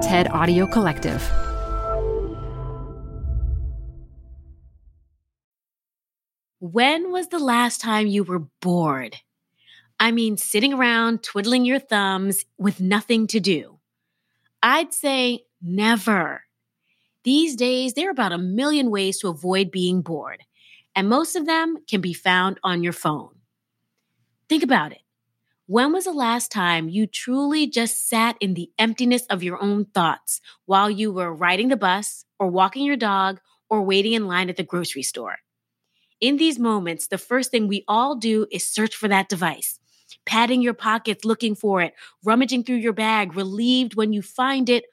TED Audio Collective. When was the last time you were bored? I mean, sitting around twiddling your thumbs with nothing to do. I'd say never. These days, there are about a million ways to avoid being bored, and most of them can be found on your phone. Think about it. When was the last time you truly just sat in the emptiness of your own thoughts while you were riding the bus or walking your dog or waiting in line at the grocery store? In these moments, the first thing we all do is search for that device, patting your pockets looking for it, rummaging through your bag, relieved when you find it,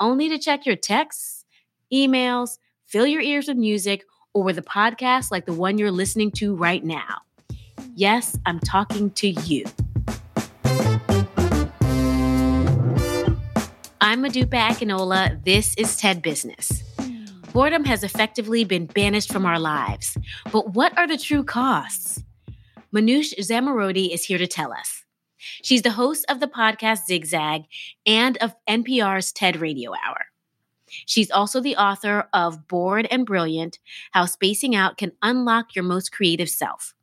only to check your texts, emails, fill your ears with music, or with a podcast like the one you're listening to right now. Yes, I'm talking to you. I'm Modupe Akinola. This is TED Business. Boredom has effectively been banished from our lives. But what are the true costs? Manoush Zomorodi is here to tell us. She's the host of the podcast Zigzag and of NPR's TED Radio Hour. She's also the author of Bored and Brilliant How Spacing Out Can Unlock Your Most Creative Self.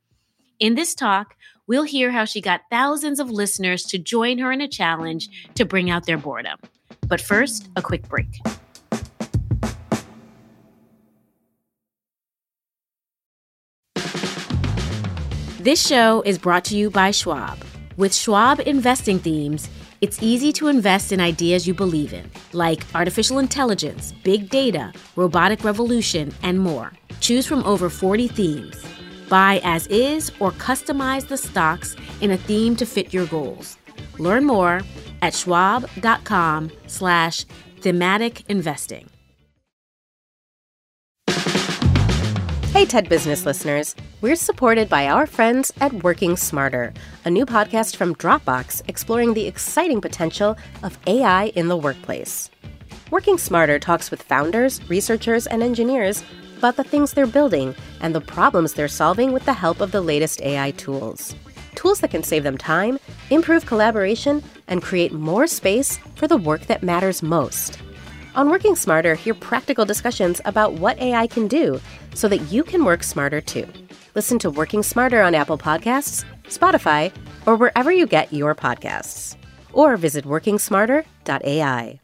In this talk, we'll hear how she got thousands of listeners to join her in a challenge to bring out their boredom. But first, a quick break. This show is brought to you by Schwab. With Schwab investing themes, it's easy to invest in ideas you believe in, like artificial intelligence, big data, robotic revolution, and more. Choose from over 40 themes. Buy as is or customize the stocks in a theme to fit your goals. Learn more at schwab.com slash thematic investing. Hey, TED Business listeners. We're supported by our friends at Working Smarter, a new podcast from Dropbox exploring the exciting potential of AI in the workplace. Working Smarter talks with founders, researchers, and engineers about the things they're building and the problems they're solving with the help of the latest AI tools. Tools that can save them time, improve collaboration, and create more space for the work that matters most. On Working Smarter, hear practical discussions about what AI can do so that you can work smarter too. Listen to Working Smarter on Apple Podcasts, Spotify, or wherever you get your podcasts. Or visit workingsmarter.ai.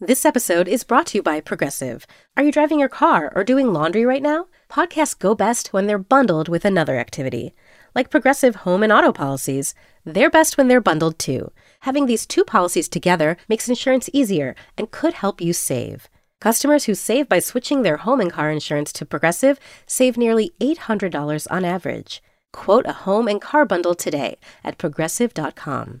This episode is brought to you by Progressive. Are you driving your car or doing laundry right now? Podcasts go best when they're bundled with another activity. Like Progressive home and auto policies, they're best when they're bundled too. Having these two policies together makes insurance easier and could help you save. Customers who save by switching their home and car insurance to Progressive save nearly $800 on average. Quote a home and car bundle today at progressive.com.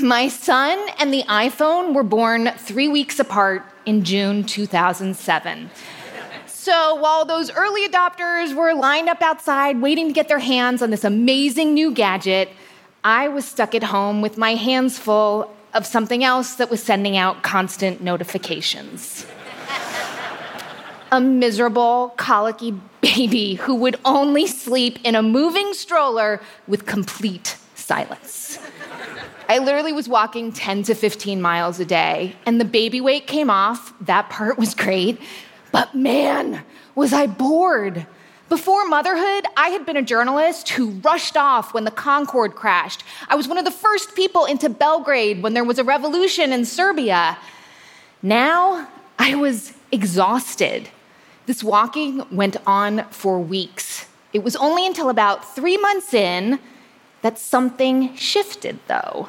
My son and the iPhone were born three weeks apart in June 2007. So while those early adopters were lined up outside waiting to get their hands on this amazing new gadget, I was stuck at home with my hands full of something else that was sending out constant notifications. a miserable, colicky baby who would only sleep in a moving stroller with complete silence. I literally was walking 10 to 15 miles a day, and the baby weight came off. That part was great. But man, was I bored. Before motherhood, I had been a journalist who rushed off when the Concorde crashed. I was one of the first people into Belgrade when there was a revolution in Serbia. Now, I was exhausted. This walking went on for weeks. It was only until about three months in that something shifted, though.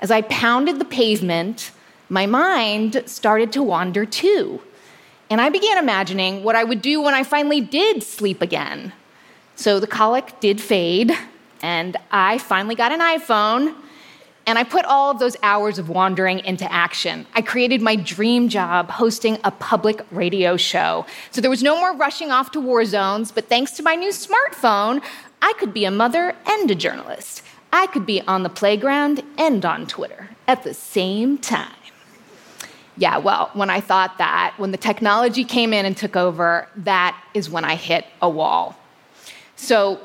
As I pounded the pavement, my mind started to wander too. And I began imagining what I would do when I finally did sleep again. So the colic did fade, and I finally got an iPhone, and I put all of those hours of wandering into action. I created my dream job hosting a public radio show. So there was no more rushing off to war zones, but thanks to my new smartphone, I could be a mother and a journalist. I could be on the playground and on Twitter at the same time. Yeah, well, when I thought that, when the technology came in and took over, that is when I hit a wall. So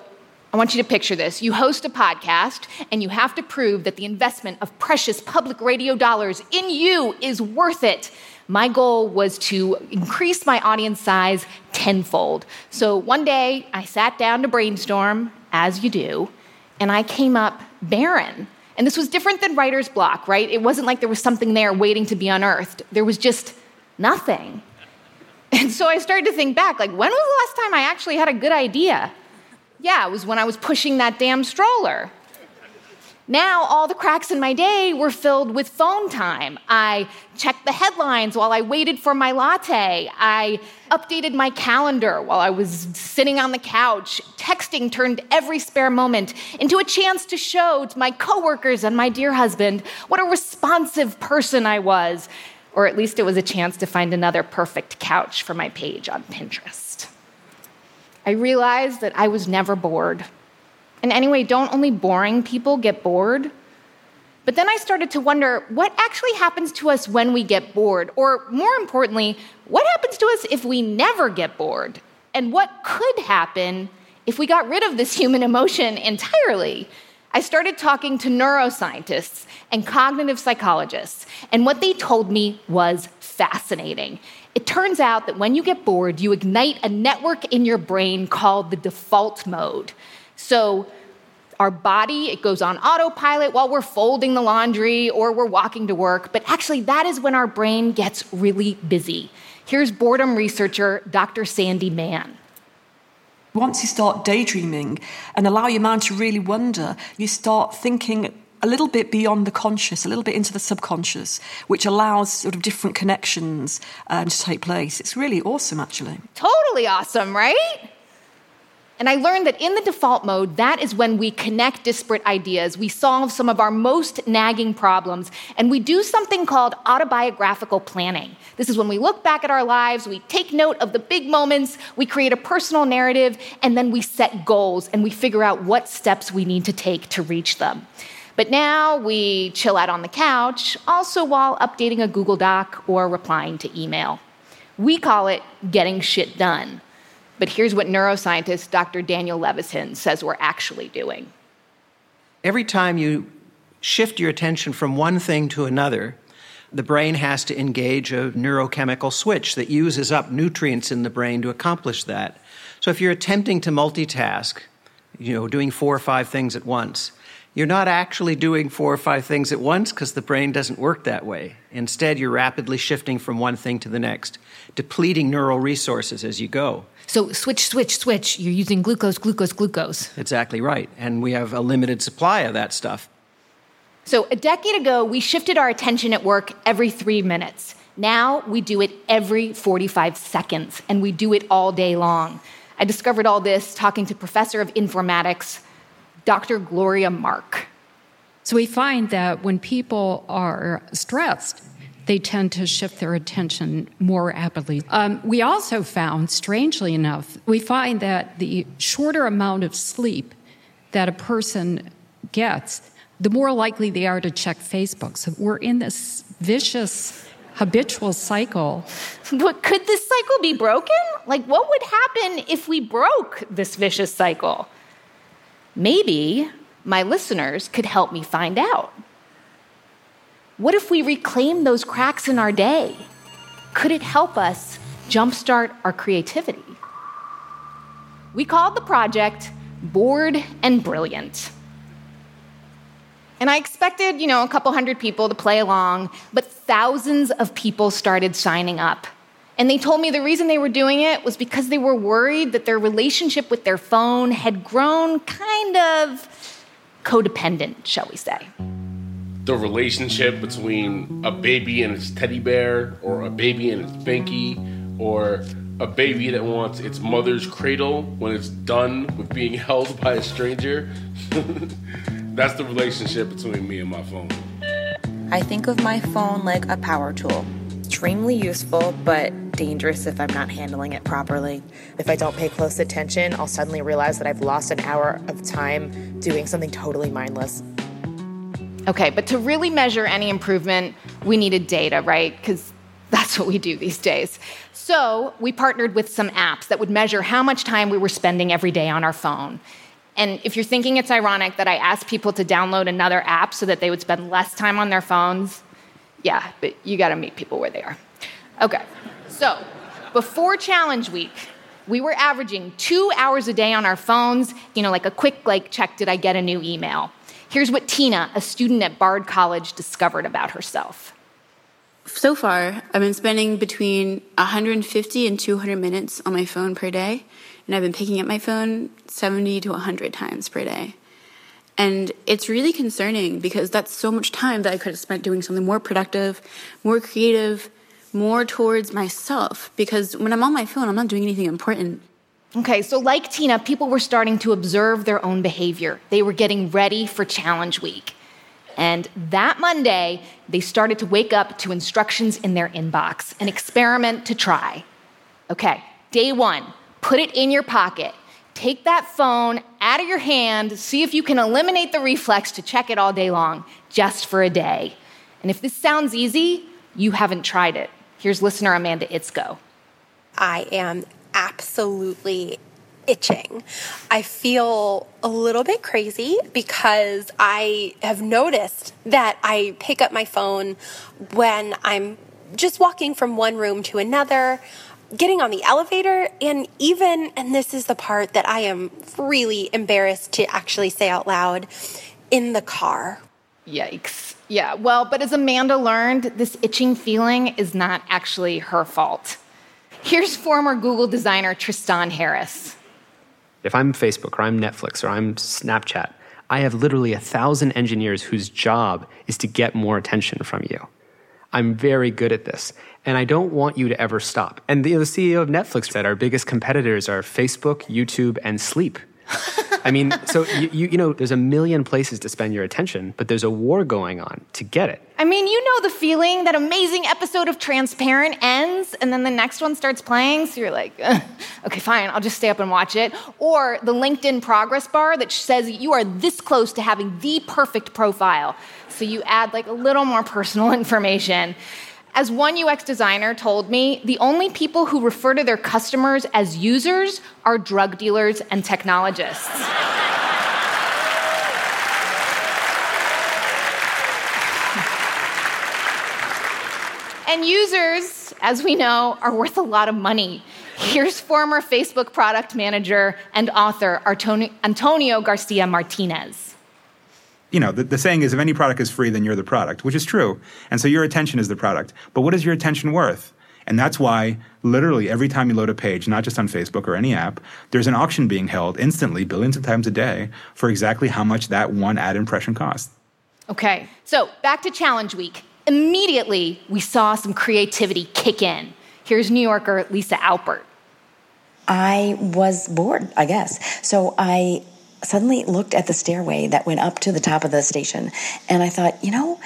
I want you to picture this. You host a podcast, and you have to prove that the investment of precious public radio dollars in you is worth it. My goal was to increase my audience size tenfold. So one day, I sat down to brainstorm, as you do, and I came up barren. And this was different than writer's block, right? It wasn't like there was something there waiting to be unearthed. There was just nothing. And so I started to think back like, when was the last time I actually had a good idea? Yeah, it was when I was pushing that damn stroller. Now, all the cracks in my day were filled with phone time. I checked the headlines while I waited for my latte. I updated my calendar while I was sitting on the couch. Texting turned every spare moment into a chance to show to my coworkers and my dear husband what a responsive person I was. Or at least it was a chance to find another perfect couch for my page on Pinterest. I realized that I was never bored. And anyway, don't only boring people get bored? But then I started to wonder what actually happens to us when we get bored? Or more importantly, what happens to us if we never get bored? And what could happen if we got rid of this human emotion entirely? I started talking to neuroscientists and cognitive psychologists, and what they told me was fascinating. It turns out that when you get bored, you ignite a network in your brain called the default mode. So our body, it goes on autopilot while we're folding the laundry or we're walking to work, but actually, that is when our brain gets really busy. Here's boredom researcher Dr. Sandi Mann. Once you start daydreaming and allow your mind to really wonder, you start thinking a little bit beyond the conscious, a little bit into the subconscious, which allows sort of different connections um, to take place. It's really awesome, actually. Totally awesome, right? And I learned that in the default mode, that is when we connect disparate ideas, we solve some of our most nagging problems, and we do something called autobiographical planning. This is when we look back at our lives, we take note of the big moments, we create a personal narrative, and then we set goals and we figure out what steps we need to take to reach them. But now we chill out on the couch, also while updating a Google Doc or replying to email. We call it getting shit done. But here's what neuroscientist Dr. Daniel Levitin says we're actually doing. Every time you shift your attention from one thing to another, the brain has to engage a neurochemical switch that uses up nutrients in the brain to accomplish that. So if you're attempting to multitask, you know, doing four or five things at once, you're not actually doing four or five things at once because the brain doesn't work that way. Instead, you're rapidly shifting from one thing to the next, depleting neural resources as you go. So, switch, switch, switch. You're using glucose, glucose, glucose. Exactly right. And we have a limited supply of that stuff. So, a decade ago, we shifted our attention at work every three minutes. Now we do it every 45 seconds, and we do it all day long. I discovered all this talking to professor of informatics Dr. Gloria Mark. So we find that when people are stressed, they tend to shift their attention more rapidly. Um, we also found, strangely enough, we find that the shorter amount of sleep that a person gets, the more likely they are to check Facebook. So we're in this vicious, habitual cycle. But could this cycle be broken? Like, what would happen if we broke this vicious cycle? Maybe my listeners could help me find out. What if we reclaim those cracks in our day? Could it help us jumpstart our creativity? We called the project Bored and Brilliant. And I expected, you know, a couple hundred people to play along, but thousands of people started signing up. And they told me the reason they were doing it was because they were worried that their relationship with their phone had grown kind of codependent, shall we say. The relationship between a baby and its teddy bear, or a baby and its binky, or a baby that wants its mother's cradle when it's done with being held by a stranger. That's the relationship between me and my phone. I think of my phone like a power tool. Extremely useful, but dangerous if I'm not handling it properly. If I don't pay close attention, I'll suddenly realize that I've lost an hour of time doing something totally mindless. Okay, but to really measure any improvement, we needed data, right? Because that's what we do these days. So we partnered with some apps that would measure how much time we were spending every day on our phone. And if you're thinking it's ironic that I asked people to download another app so that they would spend less time on their phones, yeah, but you gotta meet people where they are. Okay, so before challenge week, we were averaging two hours a day on our phones, you know, like a quick like check, did I get a new email? Here's what Tina, a student at Bard College, discovered about herself. So far, I've been spending between 150 and 200 minutes on my phone per day, and I've been picking up my phone 70 to 100 times per day. And it's really concerning because that's so much time that I could have spent doing something more productive, more creative, more towards myself. Because when I'm on my phone, I'm not doing anything important. Okay, so like Tina, people were starting to observe their own behavior. They were getting ready for challenge week. And that Monday, they started to wake up to instructions in their inbox, an experiment to try. Okay, day one, put it in your pocket. Take that phone out of your hand, see if you can eliminate the reflex to check it all day long, just for a day. And if this sounds easy, you haven't tried it. Here's listener Amanda Itzko. I am absolutely itching. I feel a little bit crazy because I have noticed that I pick up my phone when I'm just walking from one room to another, getting on the elevator, and even, and this is the part that I am really embarrassed to actually say out loud, in the car. Yikes. Yeah, well, but as Amanda learned, this itching feeling is not actually her fault. Here's former Google designer Tristan Harris. If I'm Facebook or I'm Netflix or I'm Snapchat, I have literally a thousand engineers whose job is to get more attention from you. I'm very good at this, and I don't want you to ever stop. And the, the CEO of Netflix said our biggest competitors are Facebook, YouTube, and sleep. I mean, so you, you, you, know, there's a million places to spend your attention, but there's a war going on to get it. I mean, you know the feeling that amazing episode of Transparent ends and then the next one starts playing, so you're like, okay, fine, I'll just stay up and watch it. Or the LinkedIn progress bar that says you are this close to having the perfect profile. So you add like a little more personal information. As one UX designer told me, the only people who refer to their customers as users are drug dealers and technologists. and users, as we know, are worth a lot of money. Here's former Facebook product manager and author Antonio Garcia Martinez you know, the, the, saying is if any product is free, then you're the product, which is true. And so your attention is the product. But what is your attention worth? And that's why literally every time you load a page, not just on Facebook or any app, there's an auction being held instantly, billions of times a day, for exactly how much that one ad impression costs. Okay, so back to challenge week. Immediately, we saw some creativity kick in. Here's New Yorker Lisa Alpert. I was bored, I guess. So I suddenly looked at the stairway that went up to the top of the station and I thought, you know,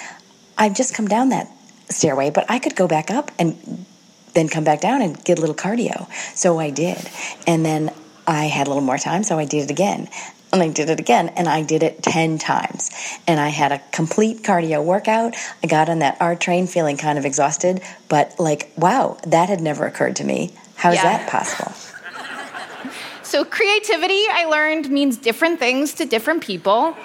I've just come down that stairway, but I could go back up and then come back down and get a little cardio. So I did. And then I had a little more time, so I did it again. And I did it again, and I did it 10 times. And I had a complete cardio workout. I got on that R train feeling kind of exhausted, but like, wow, that had never occurred to me. How is yeah. that possible? So, creativity, I learned, means different things to different people.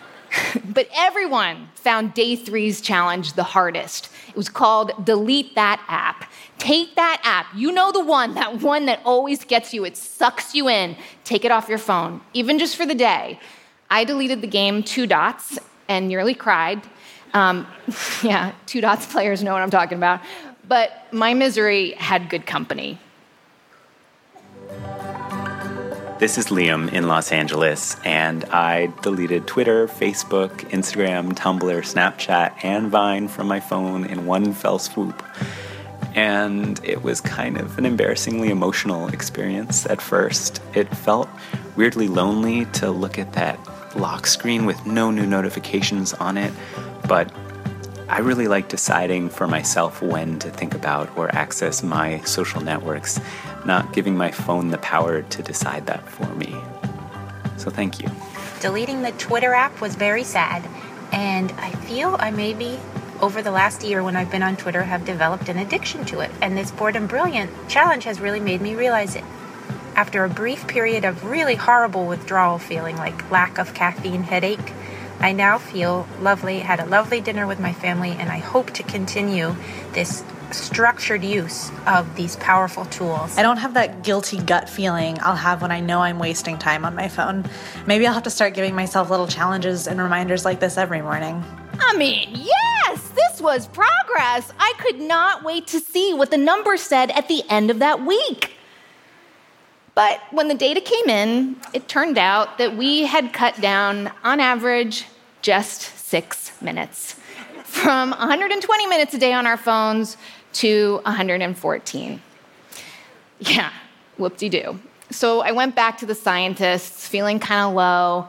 but everyone found day three's challenge the hardest. It was called Delete That App. Take that app. You know the one, that one that always gets you, it sucks you in. Take it off your phone, even just for the day. I deleted the game Two Dots and nearly cried. Um, yeah, Two Dots players know what I'm talking about. But my misery had good company. This is Liam in Los Angeles, and I deleted Twitter, Facebook, Instagram, Tumblr, Snapchat, and Vine from my phone in one fell swoop. and it was kind of an embarrassingly emotional experience at first. It felt weirdly lonely to look at that lock screen with no new notifications on it, but I really like deciding for myself when to think about or access my social networks, not giving my phone the power to decide that for me. So thank you. Deleting the Twitter app was very sad, and I feel I maybe over the last year when I've been on Twitter have developed an addiction to it. And this Bored and Brilliant challenge has really made me realize it. After a brief period of really horrible withdrawal feeling like lack of caffeine headache, I now feel lovely, had a lovely dinner with my family, and I hope to continue this structured use of these powerful tools. I don't have that guilty gut feeling I'll have when I know I'm wasting time on my phone. Maybe I'll have to start giving myself little challenges and reminders like this every morning. I mean, yes, this was progress. I could not wait to see what the numbers said at the end of that week. But when the data came in, it turned out that we had cut down, on average, just six minutes from 120 minutes a day on our phones to 114. Yeah, whoop de doo. So I went back to the scientists feeling kind of low,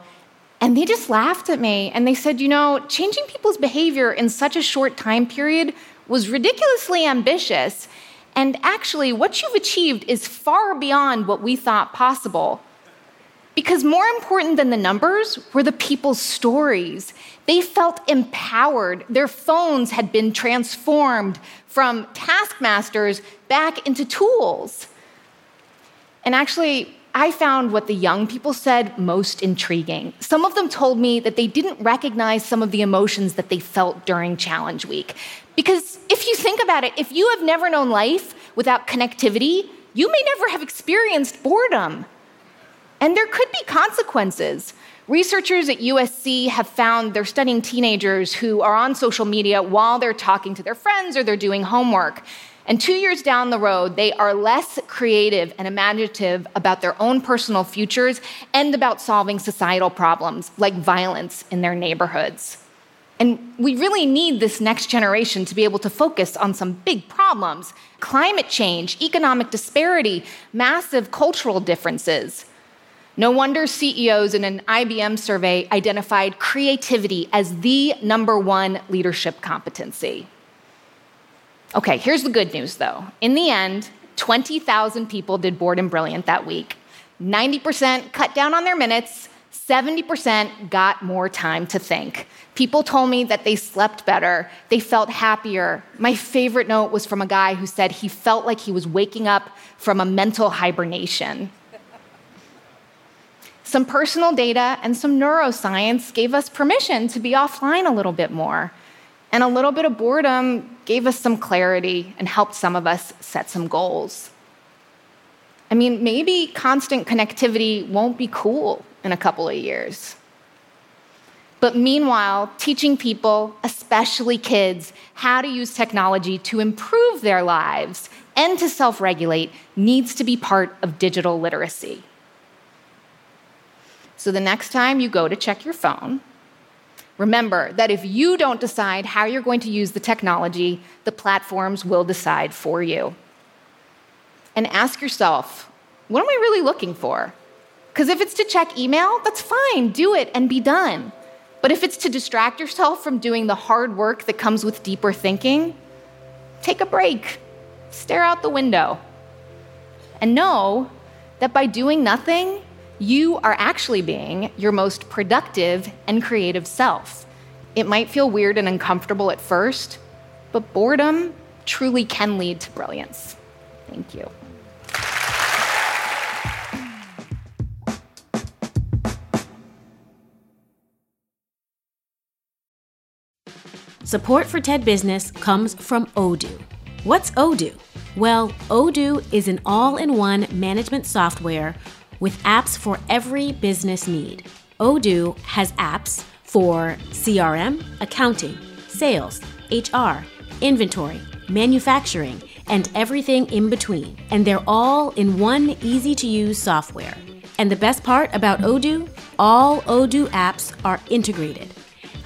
and they just laughed at me and they said, you know, changing people's behavior in such a short time period was ridiculously ambitious. And actually, what you've achieved is far beyond what we thought possible. Because more important than the numbers were the people's stories. They felt empowered. Their phones had been transformed from taskmasters back into tools. And actually, I found what the young people said most intriguing. Some of them told me that they didn't recognize some of the emotions that they felt during Challenge Week. Because if you think about it, if you have never known life without connectivity, you may never have experienced boredom. And there could be consequences. Researchers at USC have found they're studying teenagers who are on social media while they're talking to their friends or they're doing homework. And two years down the road, they are less creative and imaginative about their own personal futures and about solving societal problems like violence in their neighborhoods. And we really need this next generation to be able to focus on some big problems climate change, economic disparity, massive cultural differences. No wonder CEOs in an IBM survey identified creativity as the number one leadership competency. Okay, here's the good news though. In the end, 20,000 people did Bored and Brilliant that week. 90% cut down on their minutes, 70% got more time to think. People told me that they slept better, they felt happier. My favorite note was from a guy who said he felt like he was waking up from a mental hibernation. Some personal data and some neuroscience gave us permission to be offline a little bit more. And a little bit of boredom gave us some clarity and helped some of us set some goals. I mean, maybe constant connectivity won't be cool in a couple of years. But meanwhile, teaching people, especially kids, how to use technology to improve their lives and to self regulate needs to be part of digital literacy. So the next time you go to check your phone, remember that if you don't decide how you're going to use the technology, the platforms will decide for you. And ask yourself, what am I really looking for? Because if it's to check email, that's fine, do it and be done. But if it's to distract yourself from doing the hard work that comes with deeper thinking, take a break, stare out the window, and know that by doing nothing, you are actually being your most productive and creative self. It might feel weird and uncomfortable at first, but boredom truly can lead to brilliance. Thank you. Support for TED Business comes from Odoo. What's Odoo? Well, Odoo is an all in one management software with apps for every business need. Odoo has apps for CRM, accounting, sales, HR, inventory, manufacturing, and everything in between. And they're all in one easy to use software. And the best part about Odoo? All Odoo apps are integrated,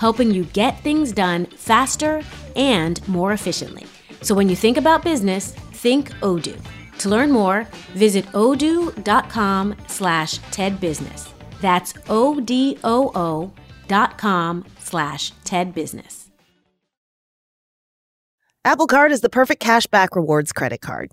helping you get things done faster and more efficiently. So when you think about business, think Odoo. To learn more, visit odoo.com slash tedbusiness. That's O-D-O-O dot com slash tedbusiness. Apple Card is the perfect cashback rewards credit card.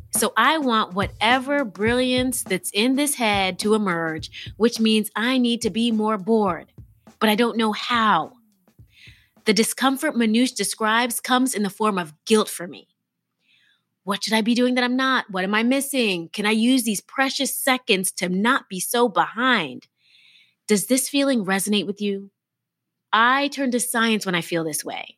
so I want whatever brilliance that's in this head to emerge, which means I need to be more bored, but I don't know how. The discomfort Manoush describes comes in the form of guilt for me. What should I be doing that I'm not? What am I missing? Can I use these precious seconds to not be so behind? Does this feeling resonate with you? I turn to science when I feel this way.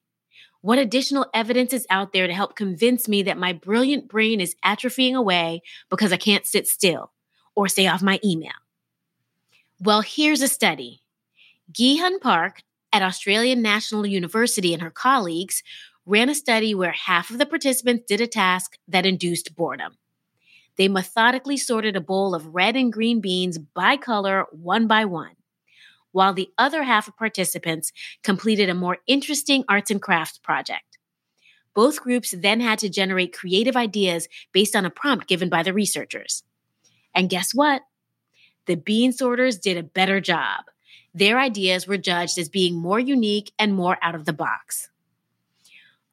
What additional evidence is out there to help convince me that my brilliant brain is atrophying away because I can't sit still or stay off my email? Well, here's a study. Guihyun Park at Australian National University and her colleagues ran a study where half of the participants did a task that induced boredom. They methodically sorted a bowl of red and green beans by color one by one while the other half of participants completed a more interesting arts and crafts project. Both groups then had to generate creative ideas based on a prompt given by the researchers. And guess what? The bean sorters did a better job. Their ideas were judged as being more unique and more out of the box.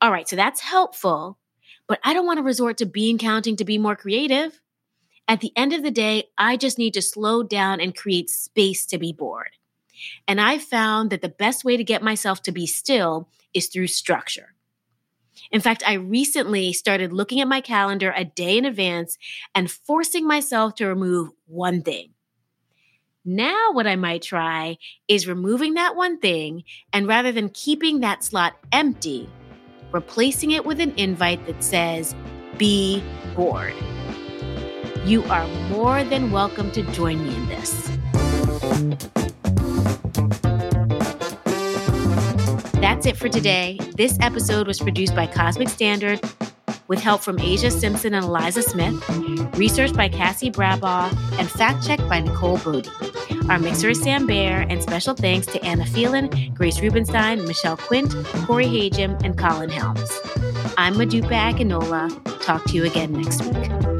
All right, so that's helpful, but I don't want to resort to bean counting to be more creative. At the end of the day, I just need to slow down and create space to be bored. And I found that the best way to get myself to be still is through structure. In fact, I recently started looking at my calendar a day in advance and forcing myself to remove one thing. Now, what I might try is removing that one thing and rather than keeping that slot empty, replacing it with an invite that says, Be bored. You are more than welcome to join me in this. That's it for today. This episode was produced by Cosmic Standard with help from Asia Simpson and Eliza Smith, research by Cassie Brabaugh, and fact checked by Nicole Bodie. Our mixer is Sam Bair, and special thanks to Anna Phelan, Grace Rubenstein, Michelle Quint, Corey Hagem, and Colin Helms. I'm Modupe Akinola. Talk to you again next week.